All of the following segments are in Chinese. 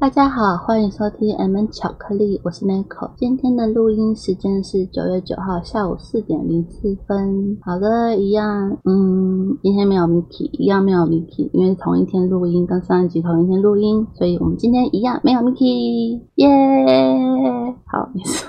大家好，欢迎收听 M N 巧克力，我是 Nico。今天的录音时间是九月九号下午四点零四分。好的，一样，嗯，今天没有 Miki，一样没有 Miki，因为同一天录音，跟上一集同一天录音，所以我们今天一样没有 Miki，耶！好，没事。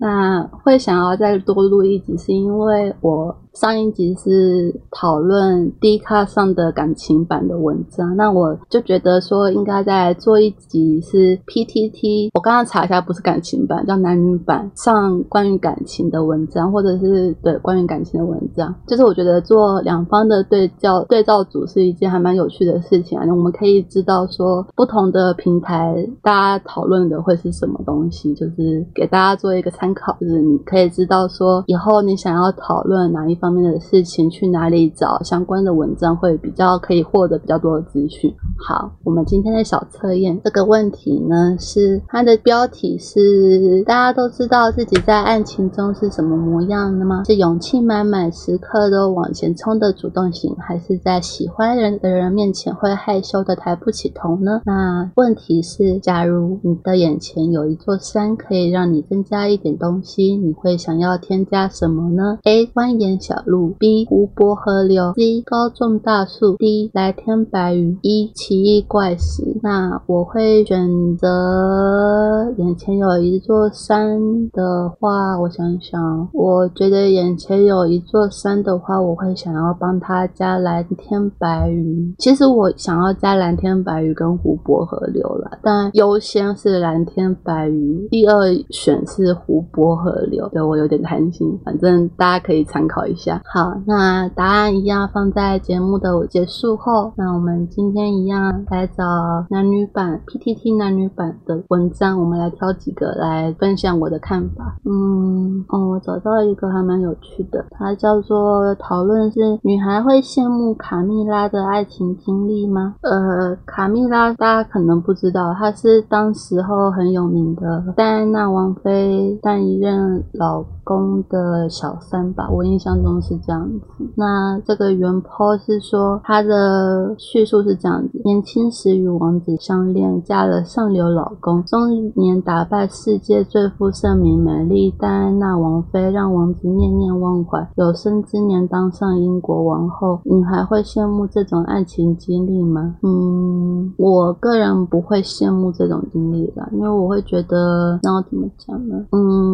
那会想要再多录一集，是因为我。上一集是讨论 D 卡上的感情版的文章，那我就觉得说应该再做一集是 PTT。我刚刚查一下，不是感情版，叫男女版上关于感情的文章，或者是对关于感情的文章。就是我觉得做两方的对照对照组是一件还蛮有趣的事情啊。我们可以知道说不同的平台大家讨论的会是什么东西，就是给大家做一个参考，就是你可以知道说以后你想要讨论哪一。方面的事情去哪里找相关的文章会比较可以获得比较多的资讯。好，我们今天的小测验这个问题呢，是它的标题是大家都知道自己在爱情中是什么模样的吗？是勇气满满、时刻都往前冲的主动型，还是在喜欢人的人面前会害羞的抬不起头呢？那问题是，假如你的眼前有一座山，可以让你增加一点东西，你会想要添加什么呢？A. 蜿蜒小路 B 湖泊河流 C 高种大树 D 蓝天白云 E 奇异怪石。那我会选择眼前有一座山的话，我想想，我觉得眼前有一座山的话，我会想要帮他加蓝天白云。其实我想要加蓝天白云跟湖泊河流了，但优先是蓝天白云，第二选是湖泊河流。对我有点贪心，反正大家可以参考一下。好，那答案一样放在节目的结束后。那我们今天一样来找男女版 PTT 男女版的文章，我们来挑几个来分享我的看法。嗯，哦，我找到一个还蛮有趣的，它叫做讨论是女孩会羡慕卡蜜拉的爱情经历吗？呃，卡蜜拉大家可能不知道，她是当时候很有名的戴安娜王妃，但一任老公的小三吧，我印象中。是这样子，那这个原 po 是说他的叙述是这样子：年轻时与王子相恋，嫁了上流老公，中年打败世界最负盛名美丽戴安娜王妃，让王子念念忘怀，有生之年当上英国王后。你还会羡慕这种爱情经历吗？嗯，我个人不会羡慕这种经历吧，因为我会觉得，那我怎么讲呢？嗯，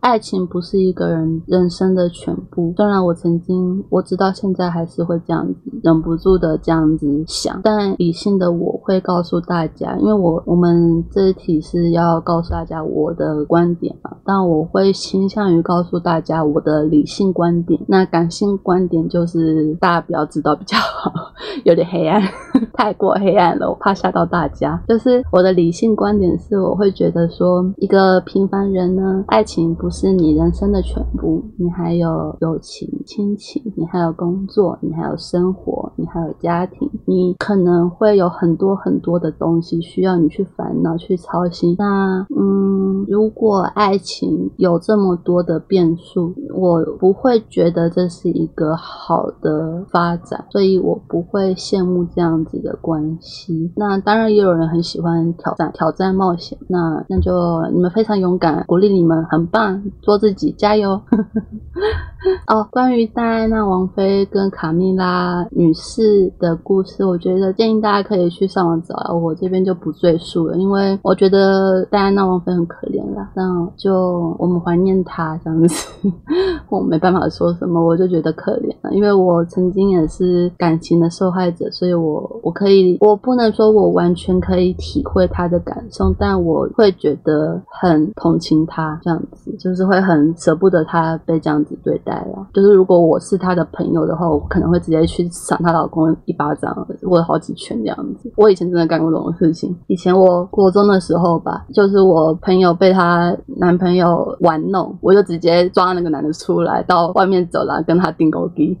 爱情不是一个人人生的全部，虽然。我曾经，我直到现在还是会这样子，忍不住的这样子想。但理性的我会告诉大家，因为我我们这一题是要告诉大家我的观点嘛。但我会倾向于告诉大家我的理性观点。那感性观点就是大家不要知道比较好，有点黑暗，太过黑暗了，我怕吓到大家。就是我的理性观点是，我会觉得说，一个平凡人呢，爱情不是你人生的全部，你还有友情。亲情，你还有工作，你还有生活，你还有家庭，你可能会有很多很多的东西需要你去烦恼、去操心。那，嗯，如果爱情有这么多的变数，我不会觉得这是一个好的发展，所以我不会羡慕这样子的关系。那当然，也有人很喜欢挑战、挑战冒险。那那就你们非常勇敢，鼓励你们，很棒，做自己，加油！哦。关于戴安娜王妃跟卡蜜拉女士的故事，我觉得建议大家可以去上网找，我这边就不赘述了，因为我觉得戴安娜王妃很可怜啦，那就我们怀念她这样子，我没办法说什么，我就觉得可怜了，因为我曾经也是感情的受害者，所以我我可以，我不能说我完全可以体会她的感受，但我会觉得很同情她这样子，就是会很舍不得她被这样子对待了，就是。如果我是她的朋友的话，我可能会直接去赏她老公一巴掌，握了好几拳这样子。我以前真的干过这种事情。以前我国中的时候吧，就是我朋友被她男朋友玩弄，我就直接抓那个男的出来，到外面走廊跟他订勾机。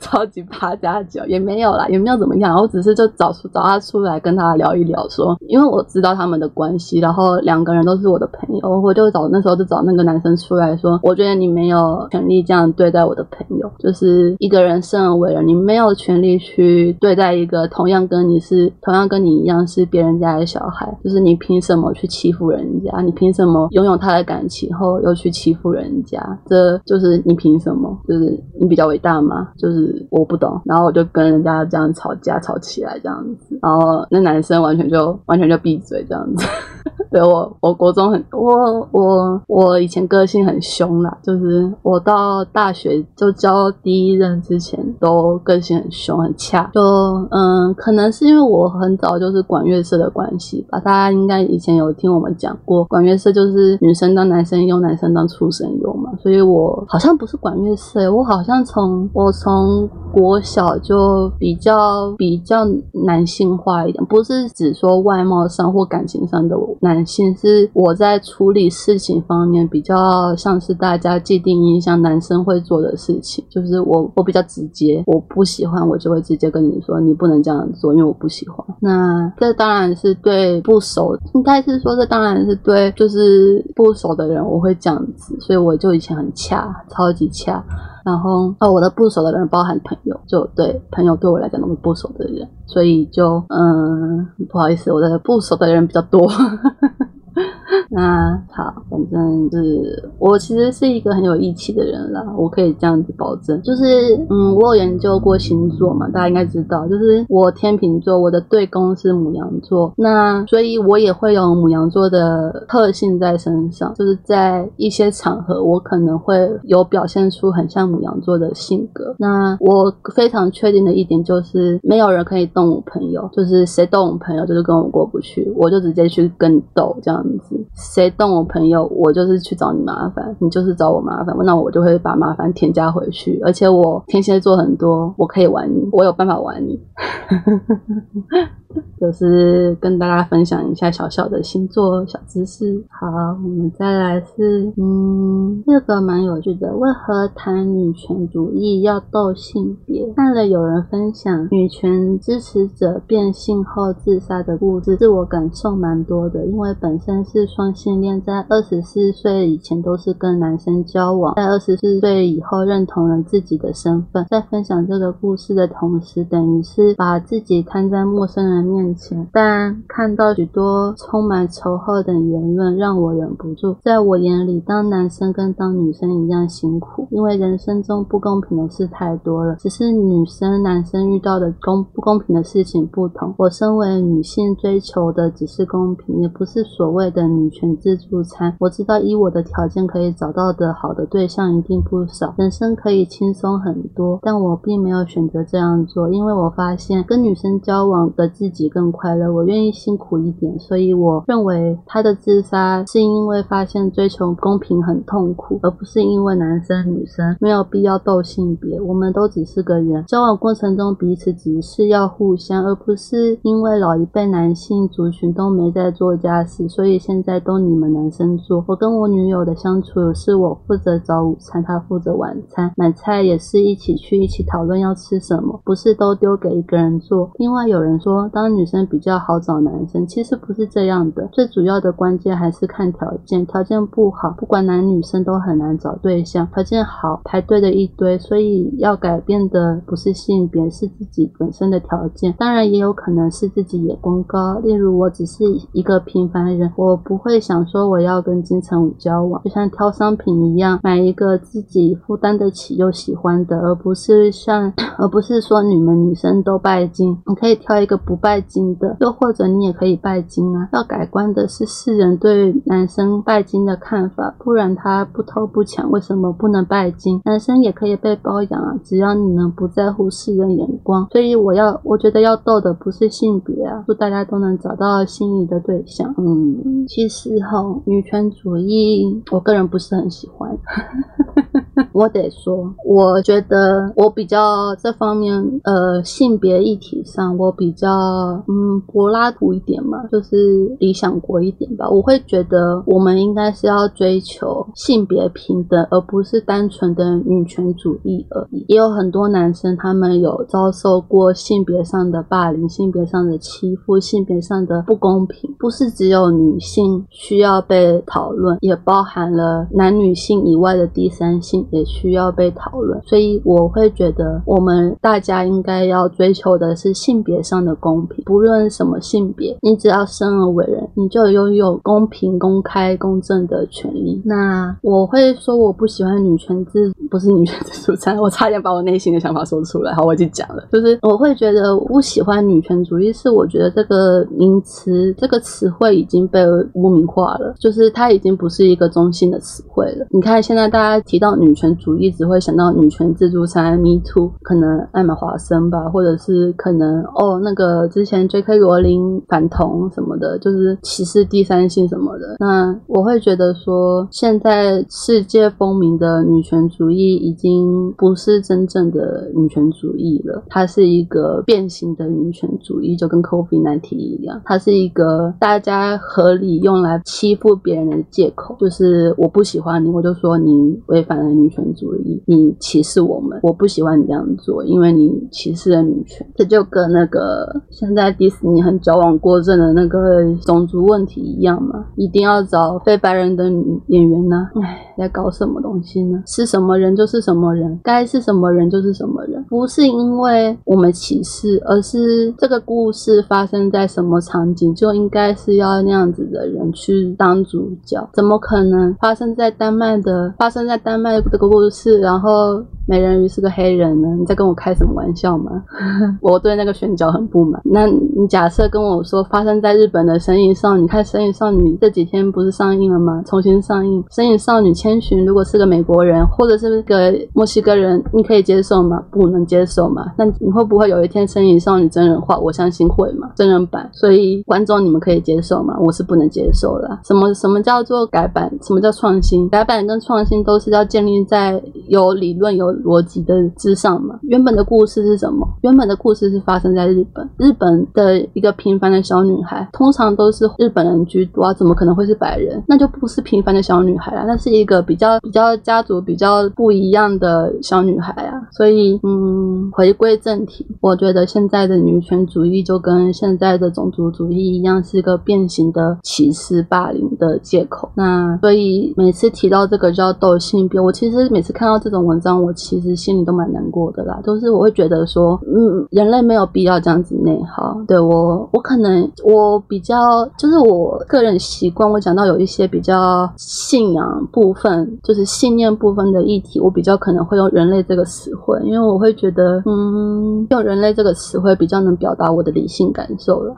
超级八加九，也没有啦，也没有怎么样，我只是就找出找他出来跟他聊一聊，说因为我知道他们的关系，然后两个人都是我的朋友，我就找那时候就找那个男生出来说，我觉得你没有权利这样对待我的朋友，就是一个人生而为人，你没没有权利去对待一个同样跟你是同样跟你一样是别人家的小孩，就是你凭什么去欺负人家？你凭什么拥有他的感情后又去欺负人家？这就是你凭什么？就是你比较伟大吗？就是我不懂，然后我就跟人家这样吵架吵起来这样子，然后那男生完全就完全就闭嘴这样子。对我，我国中很我我我以前个性很凶啦，就是我到大学就交第一任之前都跟性很凶很恰，就嗯，可能是因为我很早就是管乐社的关系吧，大家应该以前有听我们讲过，管乐社就是女生当男生用，男生当畜生用嘛，所以我好像不是管乐社，我好像从我从国小就比较比较男性化一点，不是只说外貌上或感情上的男。性是我在处理事情方面比较像是大家既定印象男生会做的事情，就是我我比较直接，我不喜欢我就会直接跟你说你不能这样做，因为我不喜欢。那这当然是对不熟，应该是说这当然是对就是不熟的人我会这样子，所以我就以前很恰，超级恰。然后哦，我的不熟的人包含朋友，就对朋友对我来讲都是不熟的人，所以就嗯，不好意思，我的不熟的人比较多。那好，反正是我其实是一个很有义气的人啦，我可以这样子保证。就是嗯，我有研究过星座嘛，大家应该知道，就是我天秤座，我的对宫是母羊座，那所以我也会有母羊座的特性在身上，就是在一些场合，我可能会有表现出很像母羊座的性格。那我非常确定的一点就是，没有人可以动我朋友，就是谁动我朋友，就是跟我过不去，我就直接去跟斗这样子。谁动我朋友，我就是去找你麻烦，你就是找我麻烦，那我就会把麻烦添加回去。而且我天蝎座很多，我可以玩你，我有办法玩你。就是跟大家分享一下小小的星座小知识。好，我们再来是，嗯，这个蛮有趣的。为何谈女权主义要斗性别？看了有人分享女权支持者变性后自杀的故事，自我感受蛮多的。因为本身是双性恋，在二十四岁以前都是跟男生交往，在二十四岁以后认同了自己的身份。在分享这个故事的同时，等于是把自己摊在陌生人。面前，但看到许多充满仇恨的言论，让我忍不住。在我眼里，当男生跟当女生一样辛苦，因为人生中不公平的事太多了。只是女生、男生遇到的公不公平的事情不同。我身为女性，追求的只是公平，也不是所谓的女权自助餐。我知道，以我的条件可以找到的好的对象一定不少，人生可以轻松很多。但我并没有选择这样做，因为我发现跟女生交往的自己更快乐，我愿意辛苦一点，所以我认为他的自杀是因为发现追求公平很痛苦，而不是因为男生女生没有必要斗性别，我们都只是个人，交往过程中彼此只是要互相，而不是因为老一辈男性族群都没在做家事，所以现在都你们男生做。我跟我女友的相处是我负责早午餐，她负责晚餐，买菜也是一起去，一起讨论要吃什么，不是都丢给一个人做。另外有人说。当女生比较好找男生，其实不是这样的。最主要的关键还是看条件，条件不好，不管男女生都很难找对象。条件好，排队的一堆。所以要改变的不是性别，是自己本身的条件。当然也有可能是自己眼光高。例如我只是一个平凡人，我不会想说我要跟金城武交往，就像挑商品一样，买一个自己负担得起又喜欢的，而不是像，而不是说你们女生都拜金，你可以挑一个不。拜金的，又或者你也可以拜金啊。要改观的是世人对男生拜金的看法，不然他不偷不抢，为什么不能拜金？男生也可以被包养啊，只要你能不在乎世人眼光。所以我要，我觉得要斗的不是性别啊，祝大家都能找到心仪的对象。嗯，实哈，女权主义，我个人不是很喜欢。我得说，我觉得我比较这方面，呃，性别议题上，我比较嗯柏拉图一点嘛，就是理想国一点吧。我会觉得我们应该是要追求性别平等，而不是单纯的女权主义而已。也有很多男生，他们有遭受过性别上的霸凌、性别上的欺负、性别上的不公平，不是只有女性需要被讨论，也包含了男女性以外的第三性。也需要被讨论，所以我会觉得我们大家应该要追求的是性别上的公平，不论什么性别，你只要生而为人，你就拥有公平、公开、公正的权利。那我会说我不喜欢女权自，不是女权自助餐，我差点把我内心的想法说出来。好，我已经讲了，就是我会觉得不喜欢女权主义，是我觉得这个名词、这个词汇已经被污名化了，就是它已经不是一个中性的词汇了。你看现在大家提到女。女权主义只会想到女权自助餐，Me Too，可能艾玛华森吧，或者是可能哦，那个之前 J.K. 罗琳反同什么的，就是歧视第三性什么的。那我会觉得说，现在世界风靡的女权主义已经不是真正的女权主义了，它是一个变形的女权主义，就跟 Covid nineteen 一样，它是一个大家合理用来欺负别人的借口，就是我不喜欢你，我就说你违反了女。权主义，你歧视我们，我不喜欢你这样做，因为你歧视了女权。这就跟那个现在迪士尼很矫枉过正的那个种族问题一样嘛，一定要找非白人的女演员呢？唉，在搞什么东西呢？是什么人就是什么人，该是什么人就是什么人，不是因为我们歧视，而是这个故事发生在什么场景，就应该是要那样子的人去当主角，怎么可能发生在丹麦的？发生在丹麦这个。故事，然后美人鱼是个黑人呢？你在跟我开什么玩笑吗？我对那个选角很不满。那你假设跟我说发生在日本的《神隐少女》，看《神隐少女》这几天不是上映了吗？重新上映，《神隐少女千寻》如果是个美国人或者是个墨西哥人，你可以接受吗？不能接受吗？那你会不会有一天《神隐少女》真人化？我相信会嘛，真人版。所以观众你们可以接受吗？我是不能接受的。什么什么叫做改版？什么叫创新？改版跟创新都是要建立。在有理论、有逻辑的之上嘛？原本的故事是什么？原本的故事是发生在日本，日本的一个平凡的小女孩，通常都是日本人居多，怎么可能会是白人？那就不是平凡的小女孩了，那是一个比较比较家族比较不一样的小女孩啊。所以，嗯，回归正题，我觉得现在的女权主义就跟现在的种族主义一样，是一个变形的歧视、霸凌的借口。那所以每次提到这个叫斗性别，我其实。其实每次看到这种文章，我其实心里都蛮难过的啦。都是我会觉得说，嗯，人类没有必要这样子内耗。对我，我可能我比较就是我个人习惯，我讲到有一些比较信仰部分，就是信念部分的议题，我比较可能会用人类这个词汇，因为我会觉得，嗯，用人类这个词汇比较能表达我的理性感受了。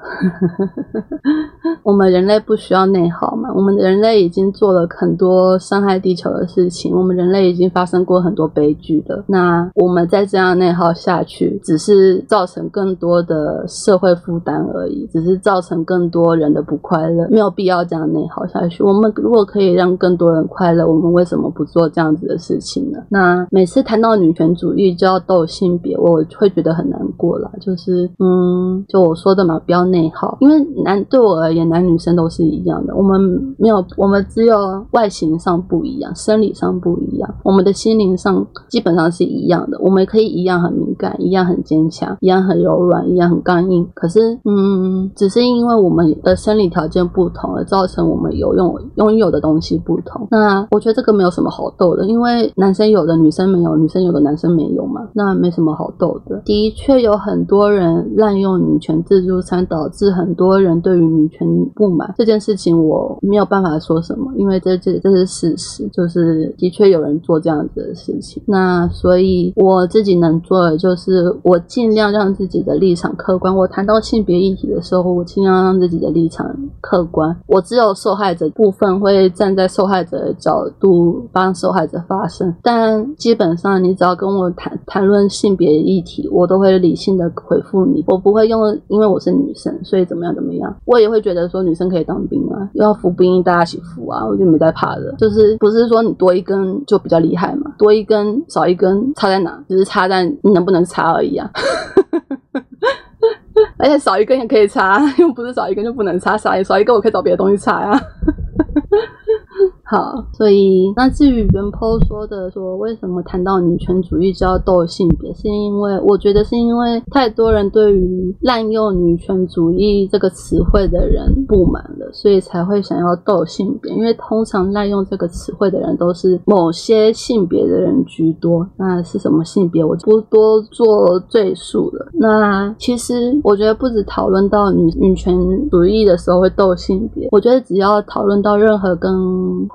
我们人类不需要内耗嘛？我们人类已经做了很多伤害地球的事情，我们人类。已经发生过很多悲剧了。那我们再这样内耗下去，只是造成更多的社会负担而已，只是造成更多人的不快乐。没有必要这样内耗下去。我们如果可以让更多人快乐，我们为什么不做这样子的事情呢？那每次谈到女权主义就要斗性别，我会觉得很难过了。就是，嗯，就我说的嘛，不要内耗。因为男对我而言，男女生都是一样的。我们没有，我们只有外形上不一样，生理上不一样。我们的心灵上基本上是一样的，我们可以一样很敏感，一样很坚强，一样很柔软，一样很刚硬。可是，嗯，只是因为我们的生理条件不同，而造成我们有用拥有的东西不同。那我觉得这个没有什么好斗的，因为男生有的女生没有，女生有的男生没有嘛，那没什么好斗的。的确有很多人滥用女权自助餐，导致很多人对于女权不满。这件事情我没有办法说什么，因为这这这是事实，就是的确有人做。这样子的事情，那所以我自己能做的就就是我尽量让自己的立场客观。我谈到性别议题的时候，我尽量让自己的立场客观。我只有受害者部分会站在受害者的角度帮受害者发声，但基本上你只要跟我谈谈论性别议题，我都会理性的回复你。我不会用因为我是女生，所以怎么样怎么样。我也会觉得说女生可以当兵啊，要服兵役大家一起服啊，我就没在怕的。就是不是说你多一根就比较厉害嘛？多一根少一根差在哪？只是差在你能不能插而已啊。而且少一根也可以插，又不是少一根就不能插，少一少一根我可以找别的东西插呀。好，所以那至于袁坡说的说为什么谈到女权主义就要斗性别，是因为我觉得是因为太多人对于滥用女权主义这个词汇的人不满了，所以才会想要斗性别。因为通常滥用这个词汇的人都是某些性别的人居多，那是什么性别我就不多做赘述了。那其实我觉得不止讨论到女女权主义的时候会斗性别，我觉得只要讨论到任何跟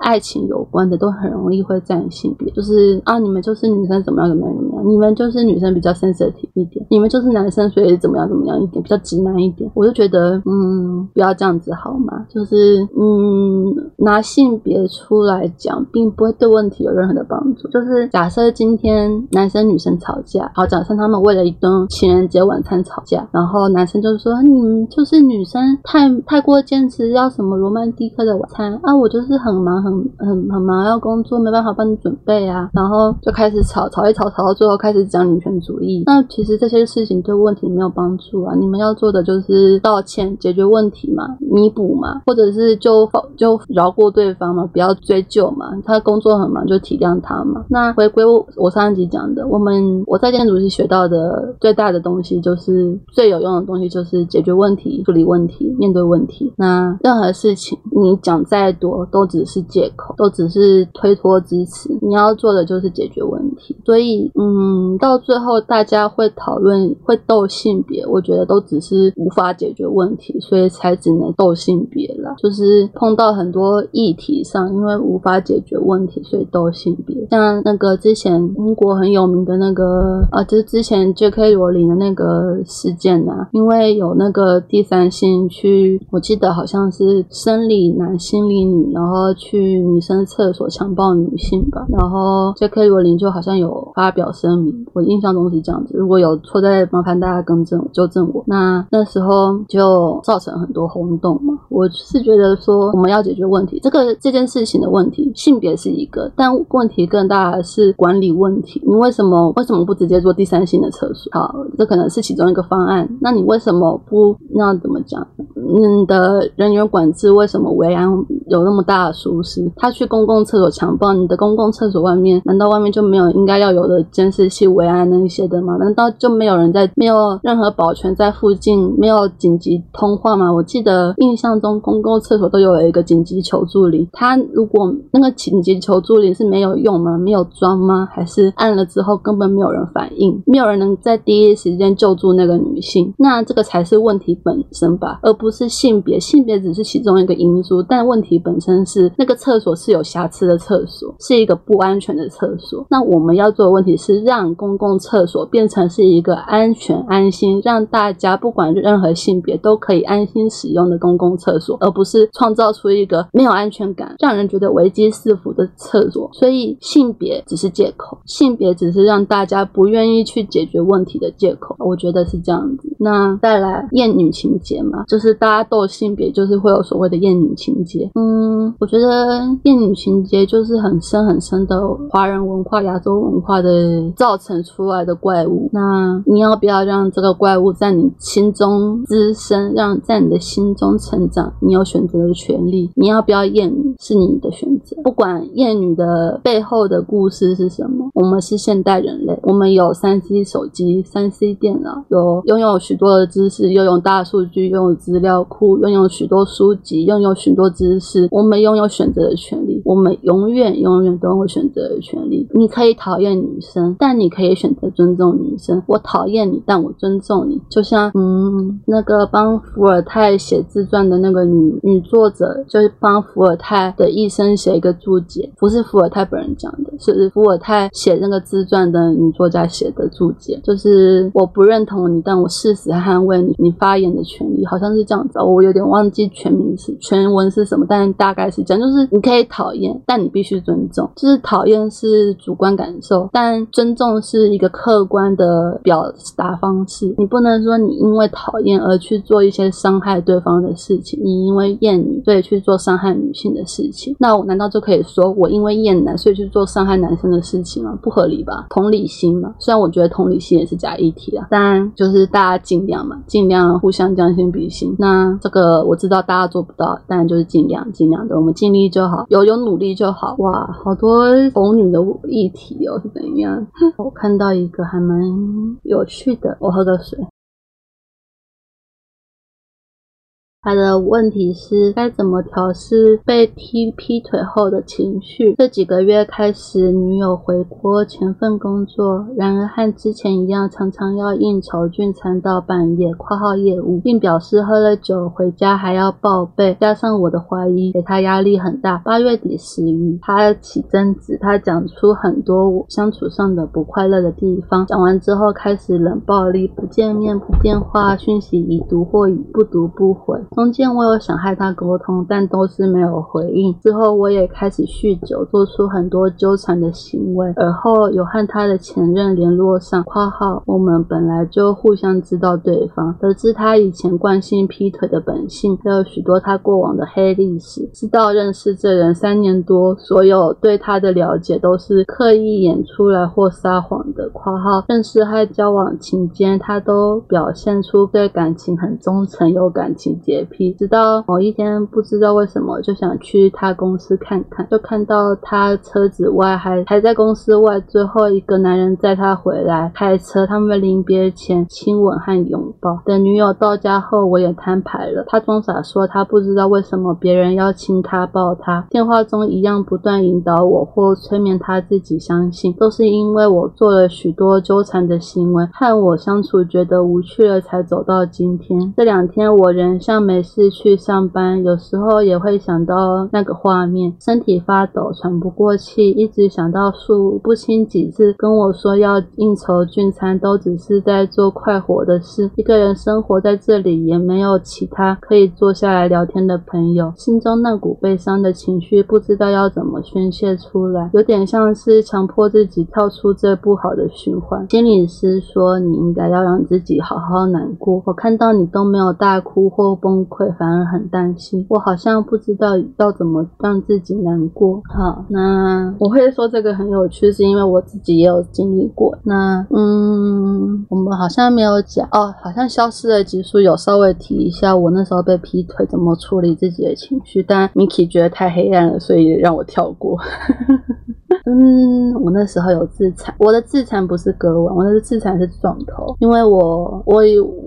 爱情有关的都很容易会占性别，就是啊，你们就是女生怎么样怎么样怎么样，你们就是女生比较 sensitive 一点，你们就是男生所以怎么样怎么样一点，比较直男一点。我就觉得，嗯，不要这样子好吗？就是嗯，拿性别出来讲，并不会对问题有任何的帮助。就是假设今天男生女生吵架，好，假设他们为了一顿情人节晚餐吵架，然后男生就是说，你们就是女生太太过坚持要什么罗曼蒂克的晚餐啊，我就是很忙很。很很忙，要工作，没办法帮你准备啊，然后就开始吵，吵一吵，吵到最后开始讲女权主义。那其实这些事情对问题没有帮助啊。你们要做的就是道歉，解决问题嘛，弥补嘛，或者是就就饶过对方嘛，不要追究嘛。他工作很忙，就体谅他嘛。那回归我我上一集讲的，我们我在建筑系学到的最大的东西，就是最有用的东西，就是解决问题、处理问题、面对问题。那任何事情你讲再多，都只是借口。都只是推脱支持，你要做的就是解决问题。所以，嗯，到最后大家会讨论会斗性别，我觉得都只是无法解决问题，所以才只能斗性别了。就是碰到很多议题上，因为无法解决问题，所以斗性别。像那个之前英国很有名的那个啊，就是之前 J.K. 罗琳的那个事件呐，因为有那个第三性去，我记得好像是生理男心理女，然后去。女生厕所强暴女性吧，然后 J.K. 罗琳就好像有发表声明，我印象中是这样子。如果有错，再麻烦大家更正纠正我。那那时候就造成很多轰动嘛。我是觉得说，我们要解决问题，这个这件事情的问题，性别是一个，但问题更大的是管理问题。你为什么为什么不直接做第三性的厕所？好，这可能是其中一个方案。那你为什么不那怎么讲？你的人员管制为什么维安有那么大的疏失？他去公共厕所强暴你的公共厕所外面，难道外面就没有应该要有的监视器维安那一些的吗？难道就没有人在没有任何保全在附近，没有紧急通话吗？我记得印象中公共厕所都有一个紧急求助铃，他如果那个紧急求助铃是没有用吗？没有装吗？还是按了之后根本没有人反应，没有人能在第一时间救助那个女性？那这个才是问题本身吧，而不是性别，性别只是其中一个因素，但问题本身是那个厕所。是有瑕疵的厕所，是一个不安全的厕所。那我们要做的问题是让公共厕所变成是一个安全、安心，让大家不管任何性别都可以安心使用的公共厕所，而不是创造出一个没有安全感、让人觉得危机四伏的厕所。所以性别只是借口，性别只是让大家不愿意去解决问题的借口。我觉得是这样子。那再来厌女情节嘛，就是大家斗性别，就是会有所谓的厌女情节。嗯，我觉得。厌女情节就是很深很深的华人文化、亚洲文化的造成出来的怪物。那你要不要让这个怪物在你心中滋生，让在你的心中成长？你有选择的权利。你要不要厌女是你的选择。不管厌女的背后的故事是什么，我们是现代人类，我们有三 C 手机、三 C 电脑，有拥有许多的知识，拥有大数据，拥有资料库，拥有许多书籍，拥有许多知识。我们拥有选择的权。利，我们永远永远都会选择的权利。你可以讨厌女生，但你可以选择尊重女生。我讨厌你，但我尊重你。就像嗯，那个帮伏尔泰写自传的那个女女作者，就是帮伏尔泰的一生写一个注解，不是伏尔泰本人讲的，是伏尔泰写那个自传的女作家写的注解，就是我不认同你，但我誓死捍卫你你发言的权利，好像是这样子。我有点忘记全名是全文是什么，但大概是这样，就是你可以讨厌，但你必须尊重。就是讨厌是主观感受，但尊重是一个客观的表达方式。你不能说你因为讨厌而去做一些伤害对方的事情，你因为厌女所以去做伤害女性的事情，那我难道就可以说我因为厌男所以去做伤害男生的事情吗？不合理吧？同理心嘛，虽然我觉得同理心也是假议题啊，但就是大家尽量嘛，尽量互相将心比心。那这个我知道大家做不到，但就是尽量尽量的，我们尽力就好，有有努力就好。哇，好多腐女的议题哦，是怎样？我看到一个还蛮有趣的，我喝个水。他的问题是该怎么调试被踢劈腿后的情绪？这几个月开始，女友回国前份工作，然而和之前一样，常常要应酬聚餐到半夜（括号业务），并表示喝了酒回家还要报备。加上我的怀疑，给他压力很大。八月底时，与他起争执，他讲出很多我相处上的不快乐的地方。讲完之后，开始冷暴力，不见面、不电话、讯息已读或已不读不回。中间我有想和他沟通，但都是没有回应。之后我也开始酗酒，做出很多纠缠的行为。而后有和他的前任联络上（括号我们本来就互相知道对方），得知他以前惯性劈腿的本性，还有许多他过往的黑历史。知道认识这人三年多，所有对他的了解都是刻意演出来或撒谎的（括号认识和交往期间，他都表现出对感情很忠诚，有感情结。直到某一天，不知道为什么就想去他公司看看，就看到他车子外还还在公司外，最后一个男人载他回来开车，他们临别前亲吻和拥抱。等女友到家后，我也摊牌了，他装傻说他不知道为什么别人要亲他抱他，电话中一样不断引导我或催眠他自己相信，都是因为我做了许多纠缠的行为，和我相处觉得无趣了，才走到今天。这两天我仍像没。事去上班，有时候也会想到那个画面，身体发抖，喘不过气，一直想到数不清几次跟我说要应酬聚餐，都只是在做快活的事。一个人生活在这里，也没有其他可以坐下来聊天的朋友，心中那股悲伤的情绪不知道要怎么宣泄出来，有点像是强迫自己跳出这不好的循环。心理师说你应该要让自己好好难过，我看到你都没有大哭或崩。会反而很担心，我好像不知道要怎么让自己难过。好，那我会说这个很有趣，是因为我自己也有经历过。那嗯，我们好像没有讲哦，好像消失的集数有稍微提一下，我那时候被劈腿怎么处理自己的情绪，但 Miki 觉得太黑暗了，所以让我跳过。嗯，我那时候有自残，我的自残不是割腕，我的自残是撞头，因为我我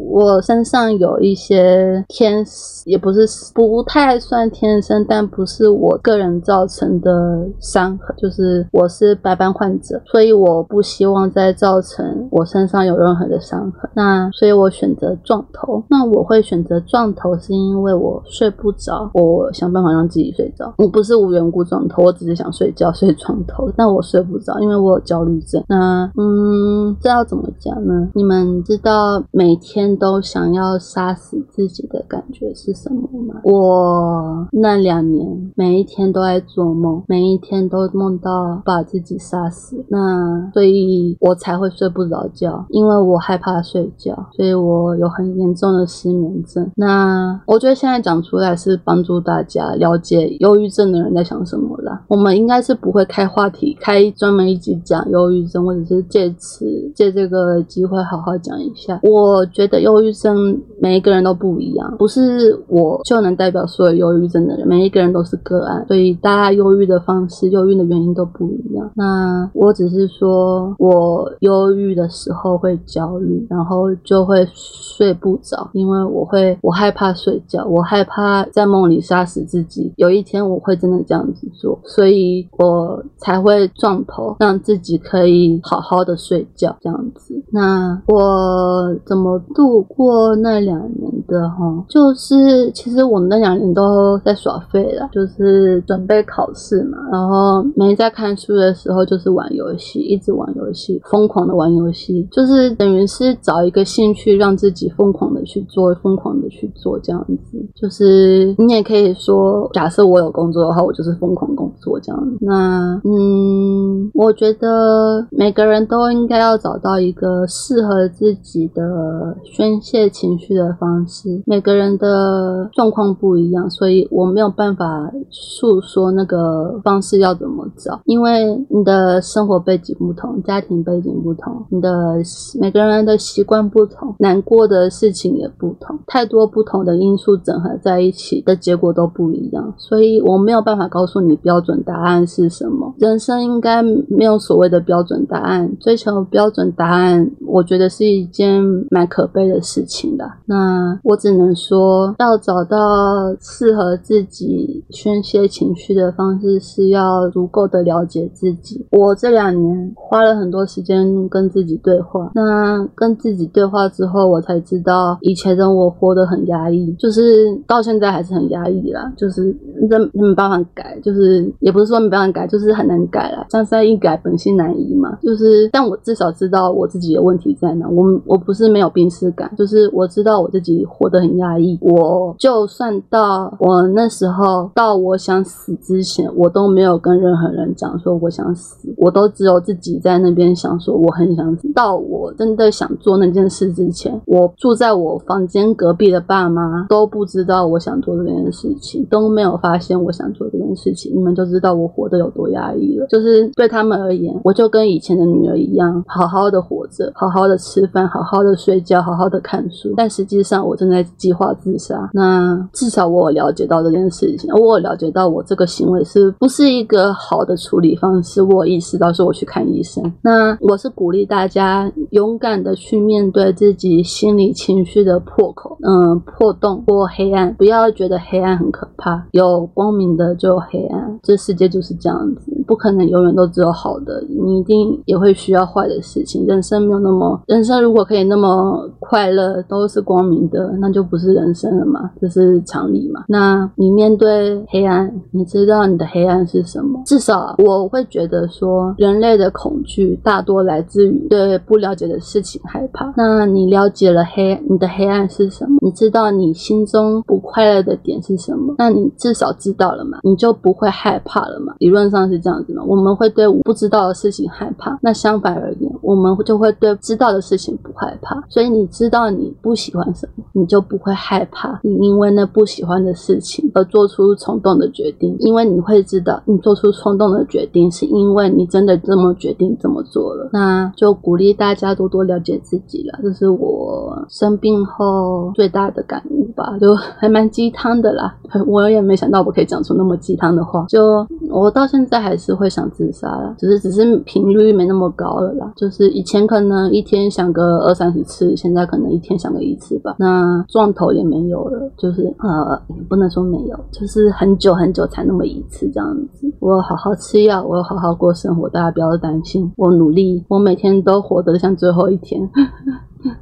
我身上有一些天使，也不是不太算天生，但不是我个人造成的伤痕，就是我是白斑患者，所以我不希望再造成我身上有任何的伤痕，那所以我选择撞头。那我会选择撞头，是因为我睡不着，我想办法让自己睡着，我不是无缘故撞头，我只是想睡觉，所以撞头。但我睡不着，因为我有焦虑症。那嗯，这要怎么讲呢？你们知道每天都想要杀死自己的感觉是什么吗？我那两年每一天都在做梦，每一天都梦到把自己杀死。那所以我才会睡不着觉，因为我害怕睡觉，所以我有很严重的失眠症。那我觉得现在讲出来是帮助大家了解忧郁症的人在想什么啦。我们应该是不会开话题，开专门一集讲忧郁症，或者是借此借这个机会好好讲一下。我觉得忧郁症每一个人都不一样，不是我就能代表所有忧郁症的人，每一个人都是个案，所以大家忧郁的方式、忧郁的原因都不一样。那我只是说我忧郁的时候会焦虑，然后就会睡不着，因为我会我害怕睡觉，我害怕在梦里杀死自己。有一天我会真的这样子做，所以我才会撞头，让自己可以好好的睡觉。这样子。那我怎么度过那两年的哈？就是其实我那两年都在耍废了，就是准备考试嘛，然后没在看书的时候就是玩游戏，一直玩游戏，疯狂的玩游戏，就是等于是找一个兴趣让自己疯狂的去做，疯狂的去做这样子。就是你也可以说，假设我有工作的话，我就是疯狂工作这样子。那嗯，嗯我觉得每个人都应该要找到一个适合自己的宣泄情绪的方式。每个人的状况不一样，所以我没有办法诉说那个方式要怎么找，因为你的生活背景不同，家庭背景不同，你的每个人的习惯不同，难过的事情也不同，太多不同的因素整合在一起的结果都不一样，所以我没有办法告诉你标准答案是什么。人生应该没有所谓的标准答案，追求标准答案，我觉得是一件蛮可悲的事情的。那我只能说，要找到适合自己宣泄情绪的方式，是要足够的了解自己。我这两年花了很多时间跟自己对话，那跟自己对话之后，我才知道以前的我活得很压抑，就是到现在还是很压抑啦，就是真没办法改，就是也不是说没办法改，就是很难改啦。江山易改，本性难移嘛。就是，但我至少知道我自己的问题在哪。我我不是没有病耻感，就是我知道我自己活得很压抑。我就算到我那时候，到我想死之前，我都没有跟任何人讲说我想死，我都只有自己在那边想说我很想死。到我真的想做那件事之前，我住在我房间隔壁的爸妈都不知道我想做这件事情，都没有发现我想做这件事情。你们就知道我活得有多压抑就是对他们而言，我就跟以前的女儿一样，好好的活着，好好的吃饭，好好的睡觉，好好的看书。但实际上，我正在计划自杀。那至少我有了解到这件事情，我有了解到我这个行为是不是一个好的处理方式。我意识到说我去看医生。那我是鼓励大家勇敢的去面对自己心理情绪的破口，嗯，破洞或黑暗。不要觉得黑暗很可怕，有光明的就黑暗。这世界就是这样子，不可能永远都只有好的，你一定也会需要坏的事情。人生没有那么，人生如果可以那么快乐，都是光明的，那就不是人生了嘛，这是常理嘛。那你面对黑暗，你知道你的黑暗是什么？至少我会觉得说，人类的恐惧大多来自于对不了解的事情害怕。那你了解了黑，你的黑暗是什么？你知道你心中不快乐的点是什么？那你至少知道了嘛，你就不会害怕了嘛。理论上是这样子嘛。我们会对不知道的事情害怕，那相反而言，我们就会对知道的事情不害怕。所以你知道你不喜欢什么，你就不会害怕。你因为那不喜欢的事情而做出冲动的决定，因为你会知道，你做出冲动的决定是因为你真的这么决定这么做了。那就鼓励大家多多了解自己了，这是我生病后最大的感悟吧，就还蛮鸡汤的啦。我也没想到我可以讲出那么鸡汤的话，就我到现在还是会想自杀了，只是只是频率没那么高了啦。就是以前可能一天想个二三十次，现在可能一天想个一次吧。那撞头也没有了，就是呃，不能说没有，就是很久很久才那么一次这样子。我好好吃药，我好好过生活，大家不要担心。我努力，我每天都活得像最后一天。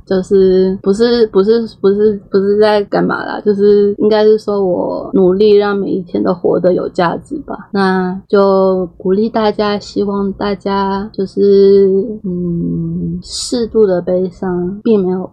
就是不是不是不是不是在干嘛啦？就是应该是说我努力让每一天都活得有价值吧。那就鼓励大家，希望大家就是嗯，适度的悲伤，并没有。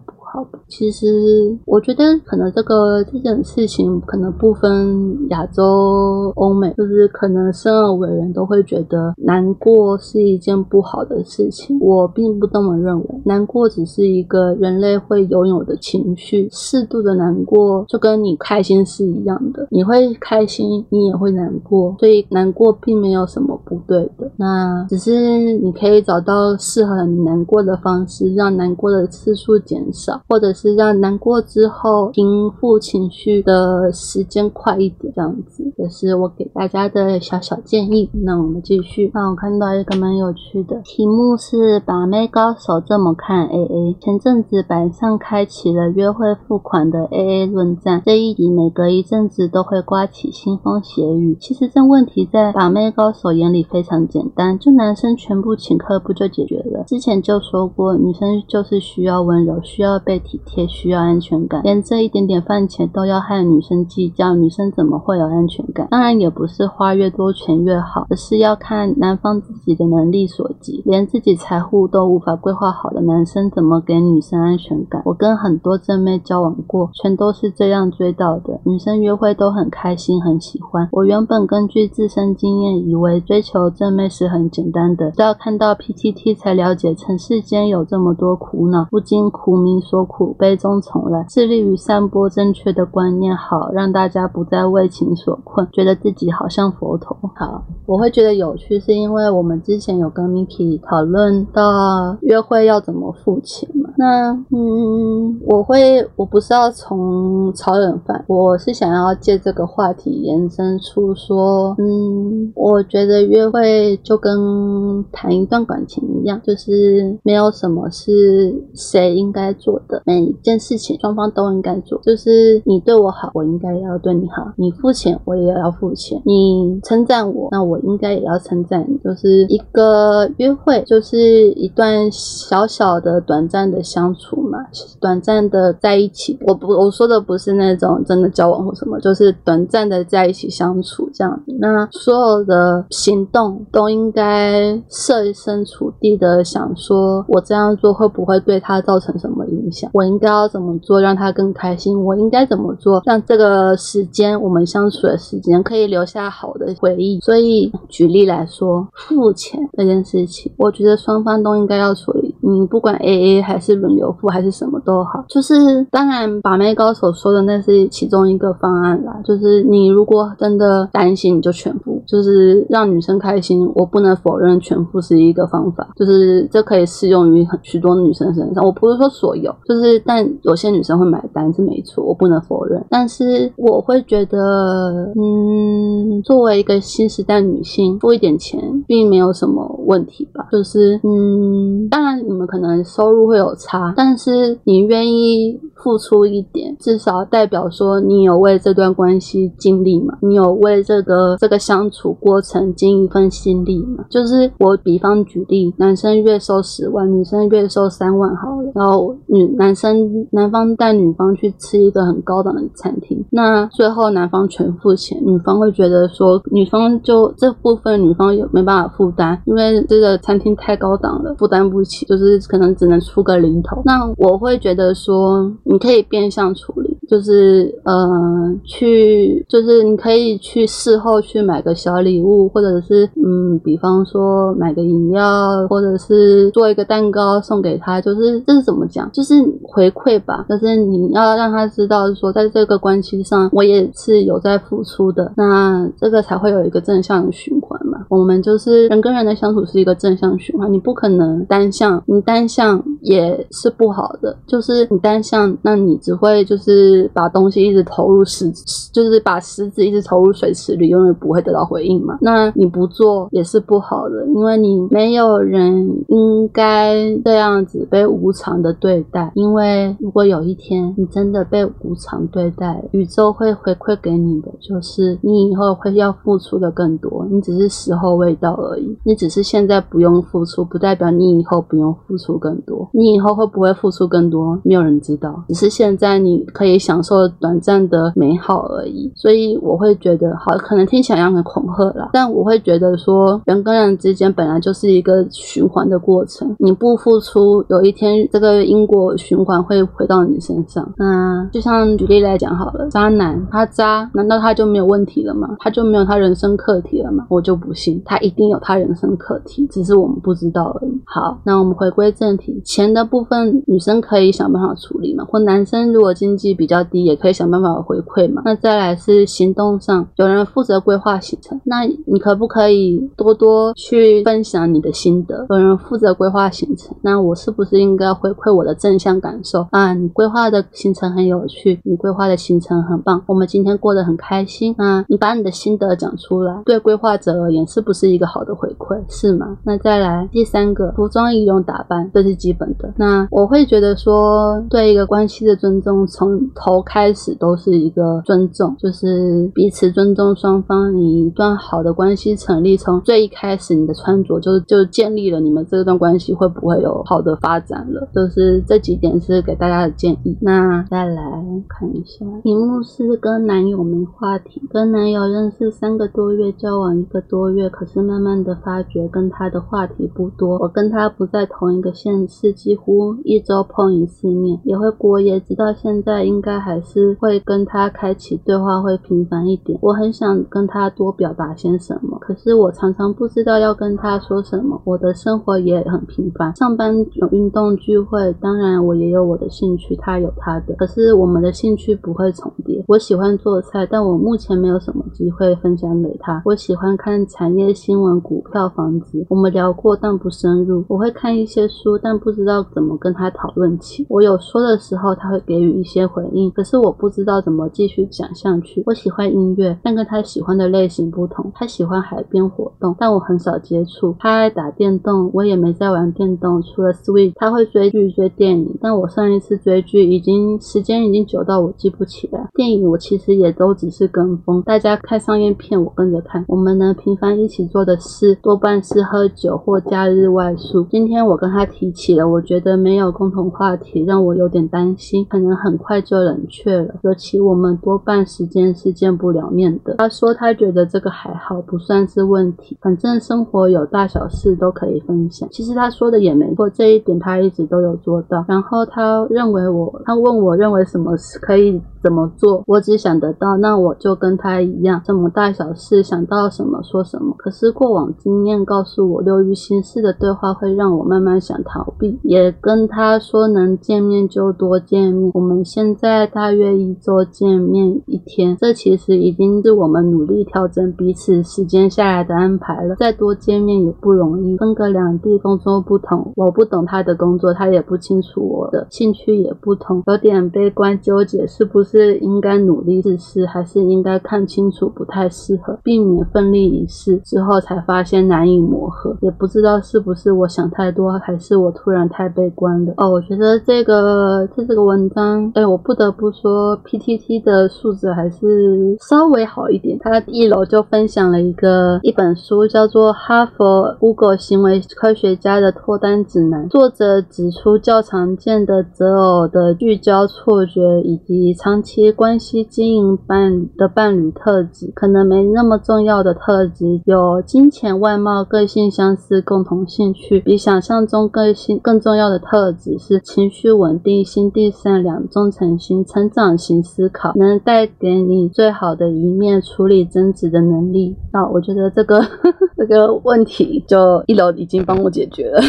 其实我觉得可能这个这件事情可能不分亚洲、欧美，就是可能生而为人都会觉得难过是一件不好的事情。我并不这么认为，难过只是一个人类会拥有的情绪，适度的难过就跟你开心是一样的，你会开心，你也会难过，所以难过并没有什么不对的。那只是你可以找到适合你难过的方式，让难过的次数减少。或者是让难过之后平复情绪的时间快一点，这样子也是我给大家的小小建议。那我们继续。那我看到一个蛮有趣的题目是“把妹高手这么看 AA”。前阵子板上开启了约会付款的 AA 论战，这一集每隔一阵子都会刮起腥风血雨。其实这问题在把妹高手眼里。非常简单，就男生全部请客不就解决了？之前就说过，女生就是需要温柔，需要被体贴，需要安全感，连这一点点饭钱都要和女生计较，女生怎么会有安全感？当然也不是花越多钱越好，而是要看男方自己的能力所及，连自己财富都无法规划好的男生，怎么给女生安全感？我跟很多正妹交往过，全都是这样追到的，女生约会都很开心，很喜欢。我原本根据自身经验，以为追求正妹是很简单的，直到看到 PTT 才了解，尘世间有这么多苦恼，不禁苦民所苦，悲中从来。致力于散播正确的观念，好让大家不再为情所困，觉得自己好像佛陀。好，我会觉得有趣，是因为我们之前有跟 Miki 讨论到约会要怎么付钱嘛。那嗯，我会，我不是要从炒冷饭，我是想要借这个话题延伸出说，嗯，我觉得约会就跟谈一段感情一样，就是没有什么是谁应该做的，每一件事情双方都应该做，就是你对我好，我应该要对你好，你付钱我也要付钱，你称赞我，那我应该也要称赞你，就是一个约会，就是一段小小的短暂的。相处嘛，短暂的在一起，我不我说的不是那种真的交往或什么，就是短暂的在一起相处这样子。那所有的行动都应该设身处地的想，说我这样做会不会对他造成什么影响？我应该要怎么做让他更开心？我应该怎么做让这个时间我们相处的时间可以留下好的回忆？所以举例来说，付钱这件事情，我觉得双方都应该要处理。你不管 A A 还是轮流付还是什么都好，就是当然把妹高手说的那是其中一个方案啦。就是你如果真的担心，你就全付，就是让女生开心。我不能否认全付是一个方法，就是这可以适用于很许多女生身上。我不是说所有，就是但有些女生会买单是没错，我不能否认。但是我会觉得，嗯，作为一个新时代女性，付一点钱并没有什么问题吧。就是嗯，当然你们可能收入会有差。但是你愿意付出一点，至少代表说你有为这段关系尽力嘛？你有为这个这个相处处过程尽一份心力嘛？就是我比方举例，男生月收十万，女生月收三万好了，然后女男生男方带女方去吃一个很高档的餐厅，那最后男方全付钱，女方会觉得说女方就这部分女方有没办法负担，因为这个餐厅太高档了，负担不起，就是可能只能出个零头。那我会觉得说，你可以变相处理，就是呃，去，就是你可以去事后去买个小礼物，或者是嗯，比方说买个饮料，或者是做一个蛋糕送给他，就是这是怎么讲？就是回馈吧，就是你要让他知道说，在这个关系上，我也是有在付出的，那这个才会有一个正向的循环嘛。我们就是人跟人的相处是一个正向循环，你不可能单向，你单向也是。不好的就是你单向，那你只会就是把东西一直投入石，就是把石子一直投入水池里，永远不会得到回应嘛。那你不做也是不好的，因为你没有人应该这样子被无偿的对待。因为如果有一天你真的被无偿对待，宇宙会回馈给你的就是你以后会要付出的更多，你只是时候未到而已。你只是现在不用付出，不代表你以后不用付出更多。你以后会不会？付出更多，没有人知道，只是现在你可以享受短暂的美好而已。所以我会觉得，好，可能听起来像很恐吓啦，但我会觉得说，人跟人之间本来就是一个循环的过程，你不付出，有一天这个因果循环会回到你身上。那就像举例来讲好了，渣男他渣，难道他就没有问题了吗？他就没有他人生课题了吗？我就不信，他一定有他人生课题，只是我们不知道而已。好，那我们回归正题，钱的部分。女生可以想办法处理嘛，或男生如果经济比较低，也可以想办法回馈嘛。那再来是行动上，有人负责规划行程，那你可不可以多多去分享你的心得？有人负责规划行程，那我是不是应该回馈我的正向感受啊？你规划的行程很有趣，你规划的行程很棒，我们今天过得很开心啊！你把你的心得讲出来，对规划者而言是不是一个好的回馈？是吗？那再来第三个，服装仪容打扮，这是基本的。那我会觉得说，对一个关系的尊重，从头开始都是一个尊重，就是彼此尊重双方。你一段好的关系成立，从最一开始，你的穿着就就建立了你们这段关系会不会有好的发展了。就是这几点是给大家的建议。那再来看一下，题目是跟男友没话题，跟男友认识三个多月，交往一个多月，可是慢慢的发觉跟他的话题不多。我跟他不在同一个县市，几乎一周碰一次面，也会过夜，直到现在应该还是会跟他开启对话，会频繁一点。我很想跟他多表达些什么，可是我常常不知道要跟他说什么。我的生活也很平凡，上班有运动聚会，当然我也有我的兴趣，他有他的，可是我们的兴趣不会重叠。我喜欢做菜，但我目前没有什么机会分享给他。我喜欢看产业新闻、股票、房子，我们聊过，但不深入。我会看一些书，但不知知道怎么跟他讨论起。我有说的时候，他会给予一些回应，可是我不知道怎么继续讲下去。我喜欢音乐，但跟他喜欢的类型不同。他喜欢海边活动，但我很少接触。他爱打电动，我也没在玩电动。除了 Switch，他会追剧、追电影，但我上一次追剧已经时间已经久到我记不起来。电影。我其实也都只是跟风，大家看商业片，我跟着看。我们能，频繁一起做的事多半是喝酒或假日外宿。今天我跟他提起了，我我觉得没有共同话题，让我有点担心，可能很快就冷却了。尤其我们多半时间是见不了面的。他说他觉得这个还好，不算是问题，反正生活有大小事都可以分享。其实他说的也没错，这一点他一直都有做到。然后他认为我，他问我认为什么是可以。怎么做？我只想得到，那我就跟他一样，什么大小事想到什么说什么。可是过往经验告诉我，流于形式的对话会让我慢慢想逃避。也跟他说能见面就多见面。我们现在大约一周见面一天，这其实已经是我们努力调整彼此时间下来的安排了。再多见面也不容易，分隔两地，工作不同，我不懂他的工作，他也不清楚我的兴趣也不同，有点悲观纠结，是不是？应该努力试试，还是应该看清楚不太适合，避免奋力一试之后才发现难以磨合？也不知道是不是我想太多，还是我突然太悲观了。哦，我觉得这个这这个文章，哎，我不得不说，PTT 的素质还是稍微好一点。他一楼就分享了一个一本书，叫做《哈佛 ugo 行为科学家的脱单指南》，作者指出较常见的择偶的聚焦错觉以及长。长期关系经营伴的伴侣特质，可能没那么重要的特质，有金钱、外貌、个性相似、共同兴趣。比想象中个性更重要的特质是情绪稳定、心地善良、忠诚心、成长型思考，能带给你最好的一面，处理争执的能力。那我觉得这个 这个问题就一楼已经帮我解决了。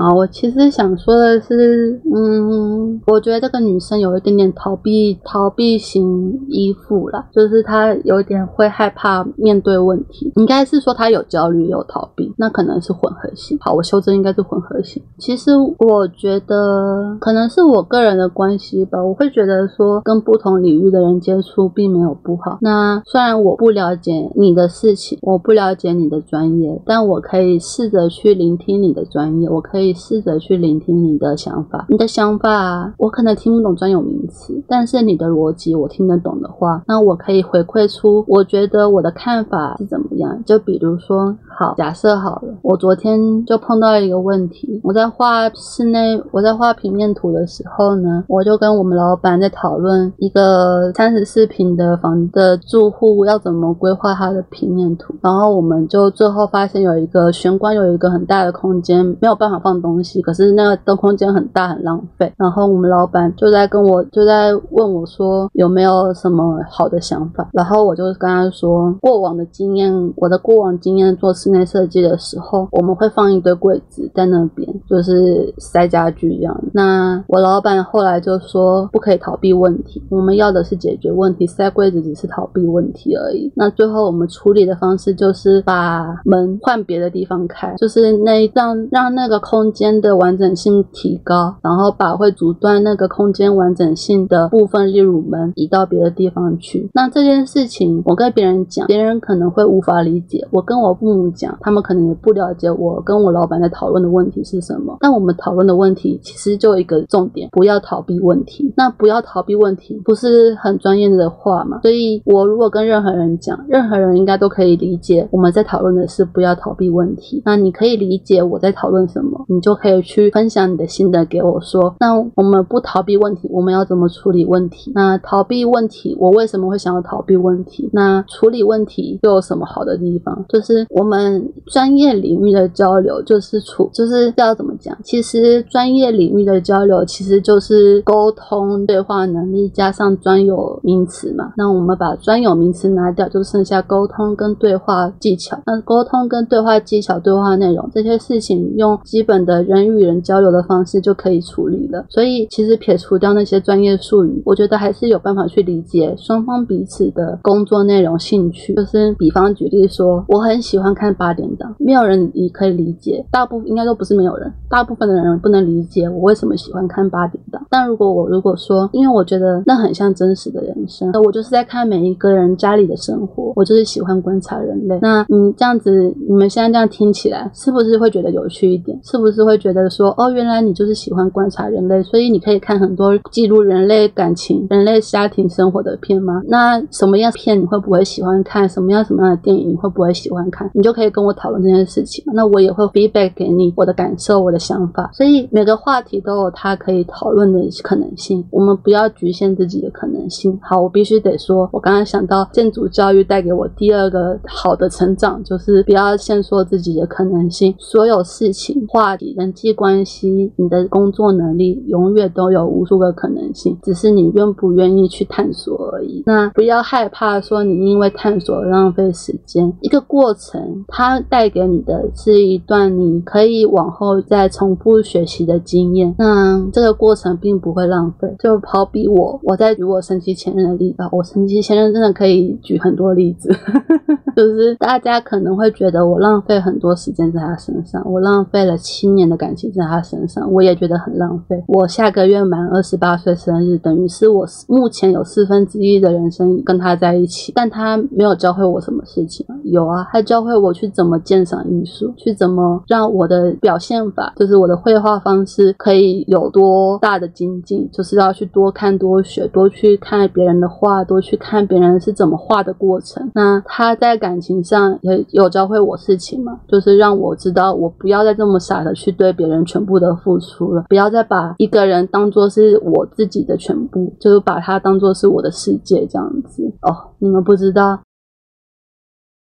啊，我其实想说的是，嗯，我觉得这个女生有一点点逃避逃避型依附了，就是她有点会害怕面对问题，应该是说她有焦虑有逃避，那可能是混合型。好，我修正应该是混合型。其实我觉得可能是我个人的关系吧，我会觉得说跟不同领域的人接触并没有不好。那虽然我不了解你的事情，我不了解你的专业，但我可以试着去聆听你的专业，我可以。试着去聆听你的想法，你的想法我可能听不懂专有名词，但是你的逻辑我听得懂的话，那我可以回馈出我觉得我的看法是怎么样。就比如说，好，假设好了，我昨天就碰到一个问题，我在画室内，我在画平面图的时候呢，我就跟我们老板在讨论一个三十四平的房的住户要怎么规划他的平面图，然后我们就最后发现有一个玄关有一个很大的空间，没有办法放。东西，可是那个的空间很大，很浪费。然后我们老板就在跟我，就在问我说有没有什么好的想法。然后我就跟他说，过往的经验，我的过往经验做室内设计的时候，我们会放一堆柜子在那边，就是塞家具这样。那我老板后来就说，不可以逃避问题，我们要的是解决问题，塞柜子只是逃避问题而已。那最后我们处理的方式就是把门换别的地方开，就是那让让那个空。间的完整性提高，然后把会阻断那个空间完整性的部分，例如门，移到别的地方去。那这件事情，我跟别人讲，别人可能会无法理解；我跟我父母讲，他们可能也不了解我跟我老板在讨论的问题是什么。但我们讨论的问题其实就一个重点：不要逃避问题。那不要逃避问题，不是很专业的话嘛？所以，我如果跟任何人讲，任何人应该都可以理解我们在讨论的是不要逃避问题。那你可以理解我在讨论什么，你就可以去分享你的心得给我说。那我们不逃避问题，我们要怎么处理问题？那逃避问题，我为什么会想要逃避问题？那处理问题又有什么好的地方？就是我们专业领域的交流，就是处，就是要怎么讲？其实专业领域的交流，其实就是沟通对话能力加上专有名词嘛。那我们把专有名词拿掉，就剩下沟通跟对话技巧。那沟通跟对话技巧、对话内容这些事情，用基本的人与人交流的方式就可以处理了。所以，其实撇除掉那些专业术语，我觉得还是有办法去理解双方彼此的工作内容、兴趣。就是比方举例说，我很喜欢看八点档，没有人也可以理解，大部应该都不是没有人，大部分的人不能理解我为什么喜欢看八点档。但如果我如果说，因为我觉得那很像真实的人生，我就是在看每一个人家里的生活，我就是喜欢观察人类。那你这样子，你们现在这样听起来，是不是会觉得有趣一点？是不就是会觉得说，哦，原来你就是喜欢观察人类，所以你可以看很多记录人类感情、人类家庭生活的片吗？那什么样片你会不会喜欢看？什么样什么样的电影你会不会喜欢看？你就可以跟我讨论这件事情。那我也会 feedback 给你我的感受、我的想法。所以每个话题都有它可以讨论的可能性。我们不要局限自己的可能性。好，我必须得说，我刚刚想到建筑教育带给我第二个好的成长，就是不要限缩自己的可能性。所有事情、话人际关系，你的工作能力，永远都有无数个可能性，只是你愿不愿意去探索而已。那不要害怕说你因为探索而浪费时间。一个过程，它带给你的是一段你可以往后再重复学习的经验。那这个过程并不会浪费。就好比我，我在举我神奇前任的例子，我神奇前任真的可以举很多例子，就是大家可能会觉得我浪费很多时间在他身上，我浪费了七今年的感情在他身上，我也觉得很浪费。我下个月满二十八岁生日，等于是我目前有四分之一的人生跟他在一起，但他没有教会我什么事情？有啊，他教会我去怎么鉴赏艺术，去怎么让我的表现法，就是我的绘画方式可以有多大的精进，就是要去多看多学，多去看别人的画，多去看别人是怎么画的过程。那他在感情上也有教会我事情嘛，就是让我知道我不要再这么傻的去对别人全部的付出了，不要再把一个人当做是我自己的全部，就是把他当做是我的世界这样子。哦，你们不知道，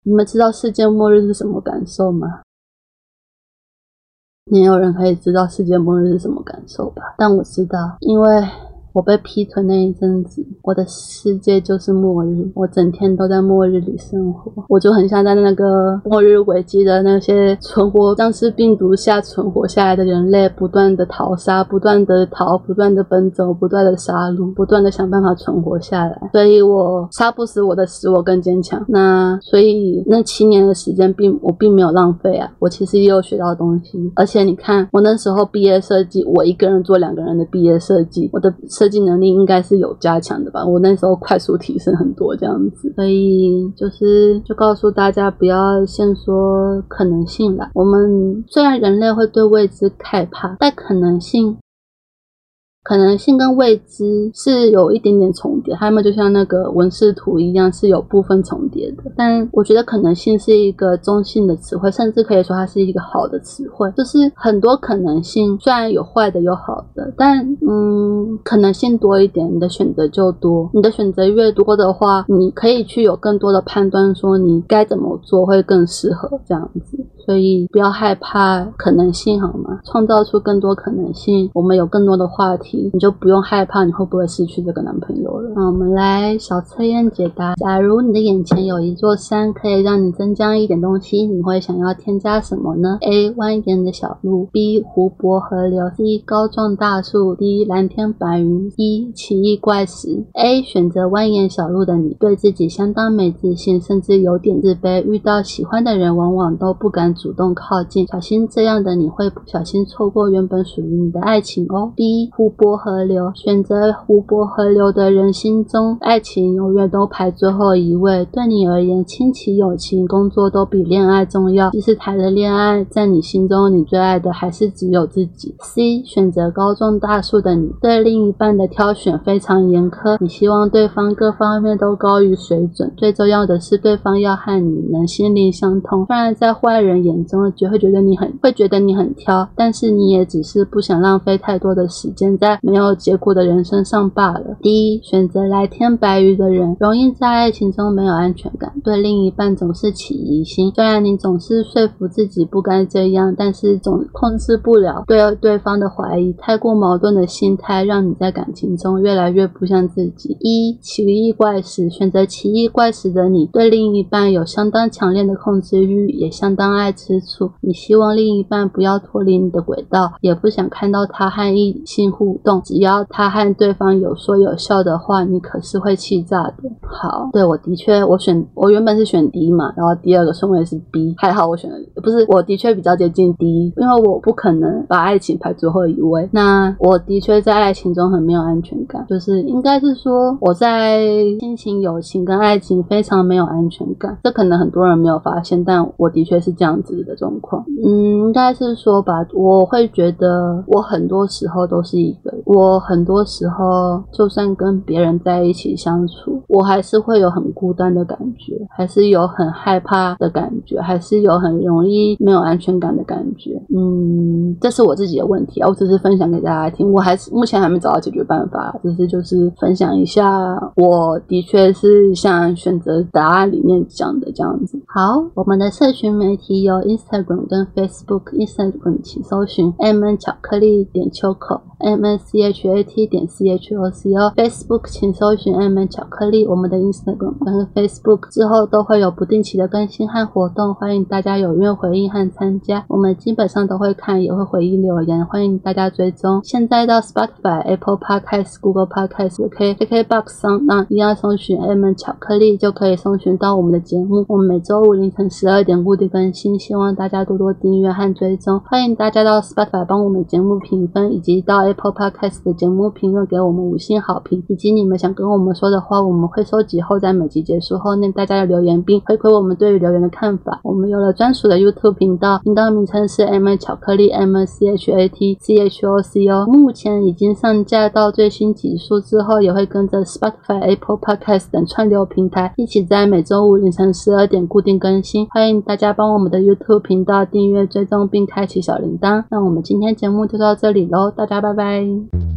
你们知道世界末日是什么感受吗？没有人可以知道世界末日是什么感受吧？但我知道，因为。我被劈腿那一阵子，我的世界就是末日，我整天都在末日里生活，我就很像在那个末日危机的那些存活僵尸病毒下存活下来的人类，不断的逃杀，不断的逃，不断的奔走，不断的杀戮，不断的想办法存活下来。所以我杀不死我的，使我更坚强。那所以那七年的时间，并我并没有浪费啊，我其实也有学到东西。而且你看，我那时候毕业设计，我一个人做两个人的毕业设计，我的。设计能力应该是有加强的吧，我那时候快速提升很多这样子，所以就是就告诉大家不要先说可能性了。我们虽然人类会对未知害怕，但可能性。可能性跟未知是有一点点重叠，它们就像那个文氏图一样是有部分重叠的。但我觉得可能性是一个中性的词汇，甚至可以说它是一个好的词汇。就是很多可能性，虽然有坏的有好的，但嗯，可能性多一点，你的选择就多。你的选择越多的话，你可以去有更多的判断，说你该怎么做会更适合这样子。所以不要害怕可能性，好吗？创造出更多可能性，我们有更多的话题，你就不用害怕你会不会失去这个男朋友了。那我们来小测验解答：假如你的眼前有一座山，可以让你增加一点东西，你会想要添加什么呢？A. 蜿蜒的小路；B. 湖泊河流；C. 高壮大树；D. 蓝天白云；E. 奇异怪石。A. 选择蜿蜒小路的你，对自己相当没自信，甚至有点自卑。遇到喜欢的人，往往都不敢。主动靠近，小心这样的你会不小心错过原本属于你的爱情哦。B 湖泊河流，选择湖泊河流的人心中，爱情永远都排最后一位。对你而言，亲情、友情、工作都比恋爱重要。即使谈了恋爱，在你心中，你最爱的还是只有自己。C 选择高中大树的你，对另一半的挑选非常严苛，你希望对方各方面都高于水准，最重要的是对方要和你能心灵相通。虽然在坏人眼中，就会觉得你很会觉得你很挑，但是你也只是不想浪费太多的时间在没有结果的人身上罢了。第一，选择蓝天白云的人，容易在爱情中没有安全感，对另一半总是起疑心。虽然你总是说服自己不该这样，但是总控制不了对对方的怀疑。太过矛盾的心态，让你在感情中越来越不像自己。一，奇异怪石，选择奇异怪石的你，对另一半有相当强烈的控制欲，也相当爱吃醋。你希望另一半不要脱离你的轨道，也不想看到他和异性互动。只要他和对方有说有笑的话，你可是会气炸的。好，对我的确，我选我原本是选 D 嘛，然后第二个顺位是 B，还好我选了，不是我的确比较接近 D，因为我不可能把爱情排最后一位。那我的确在爱情中很没有安全感，就是应该是说我在亲情、友情跟爱情非常没有安全感。这可能很多人没有发现，但我的确是这样子的状况。嗯，应该是说吧，我会觉得我很多时候都是一个，我很多时候就算跟别人在一起相处，我还是会有很孤单的感觉，还是有很害怕的感觉，还是有很容易没有安全感的感觉。嗯，这是我自己的问题啊，我只是分享给大家听，我还是目前还没找到解决办法，只是就是分享一下，我的确是像选择答案里面讲的这样子。好，我们的社群媒体有 Instagram 跟 Facebook，Instagram 请搜寻 M N 巧克力点秋口。M N C H A T 点 C H O C O Facebook 请搜寻 M N 巧克力，我们的 Instagram 跟 Facebook 之后都会有不定期的更新和活动，欢迎大家踊跃回应和参加。我们基本上都会看，也会回应留言，欢迎大家追踪。现在到 Spotify、Apple Podcast、Google Podcast、K K K Box 上，那一样搜寻 M N 巧克力就可以搜寻到我们的节目。我们每周五凌晨十二点固定更新，希望大家多多订阅和追踪。欢迎大家到 Spotify 帮我们节目评分，以及到 Apple Podcast 的节目评论给我们五星好评，以及你们想跟我们说的话，我们会收集后在每集结束后念大家的留言，并回馈我们对于留言的看法。我们有了专属的 YouTube 频道，频道名称是 M 巧克力 M C H A T C H O C O，目前已经上架到最新集数之后，也会跟着 Spotify、Apple Podcast 等串流平台一起在每周五凌晨十二点固定更新。欢迎大家帮我们的 YouTube 频道订阅、追踪并开启小铃铛。那我们今天节目就到这里喽，大家拜拜拜。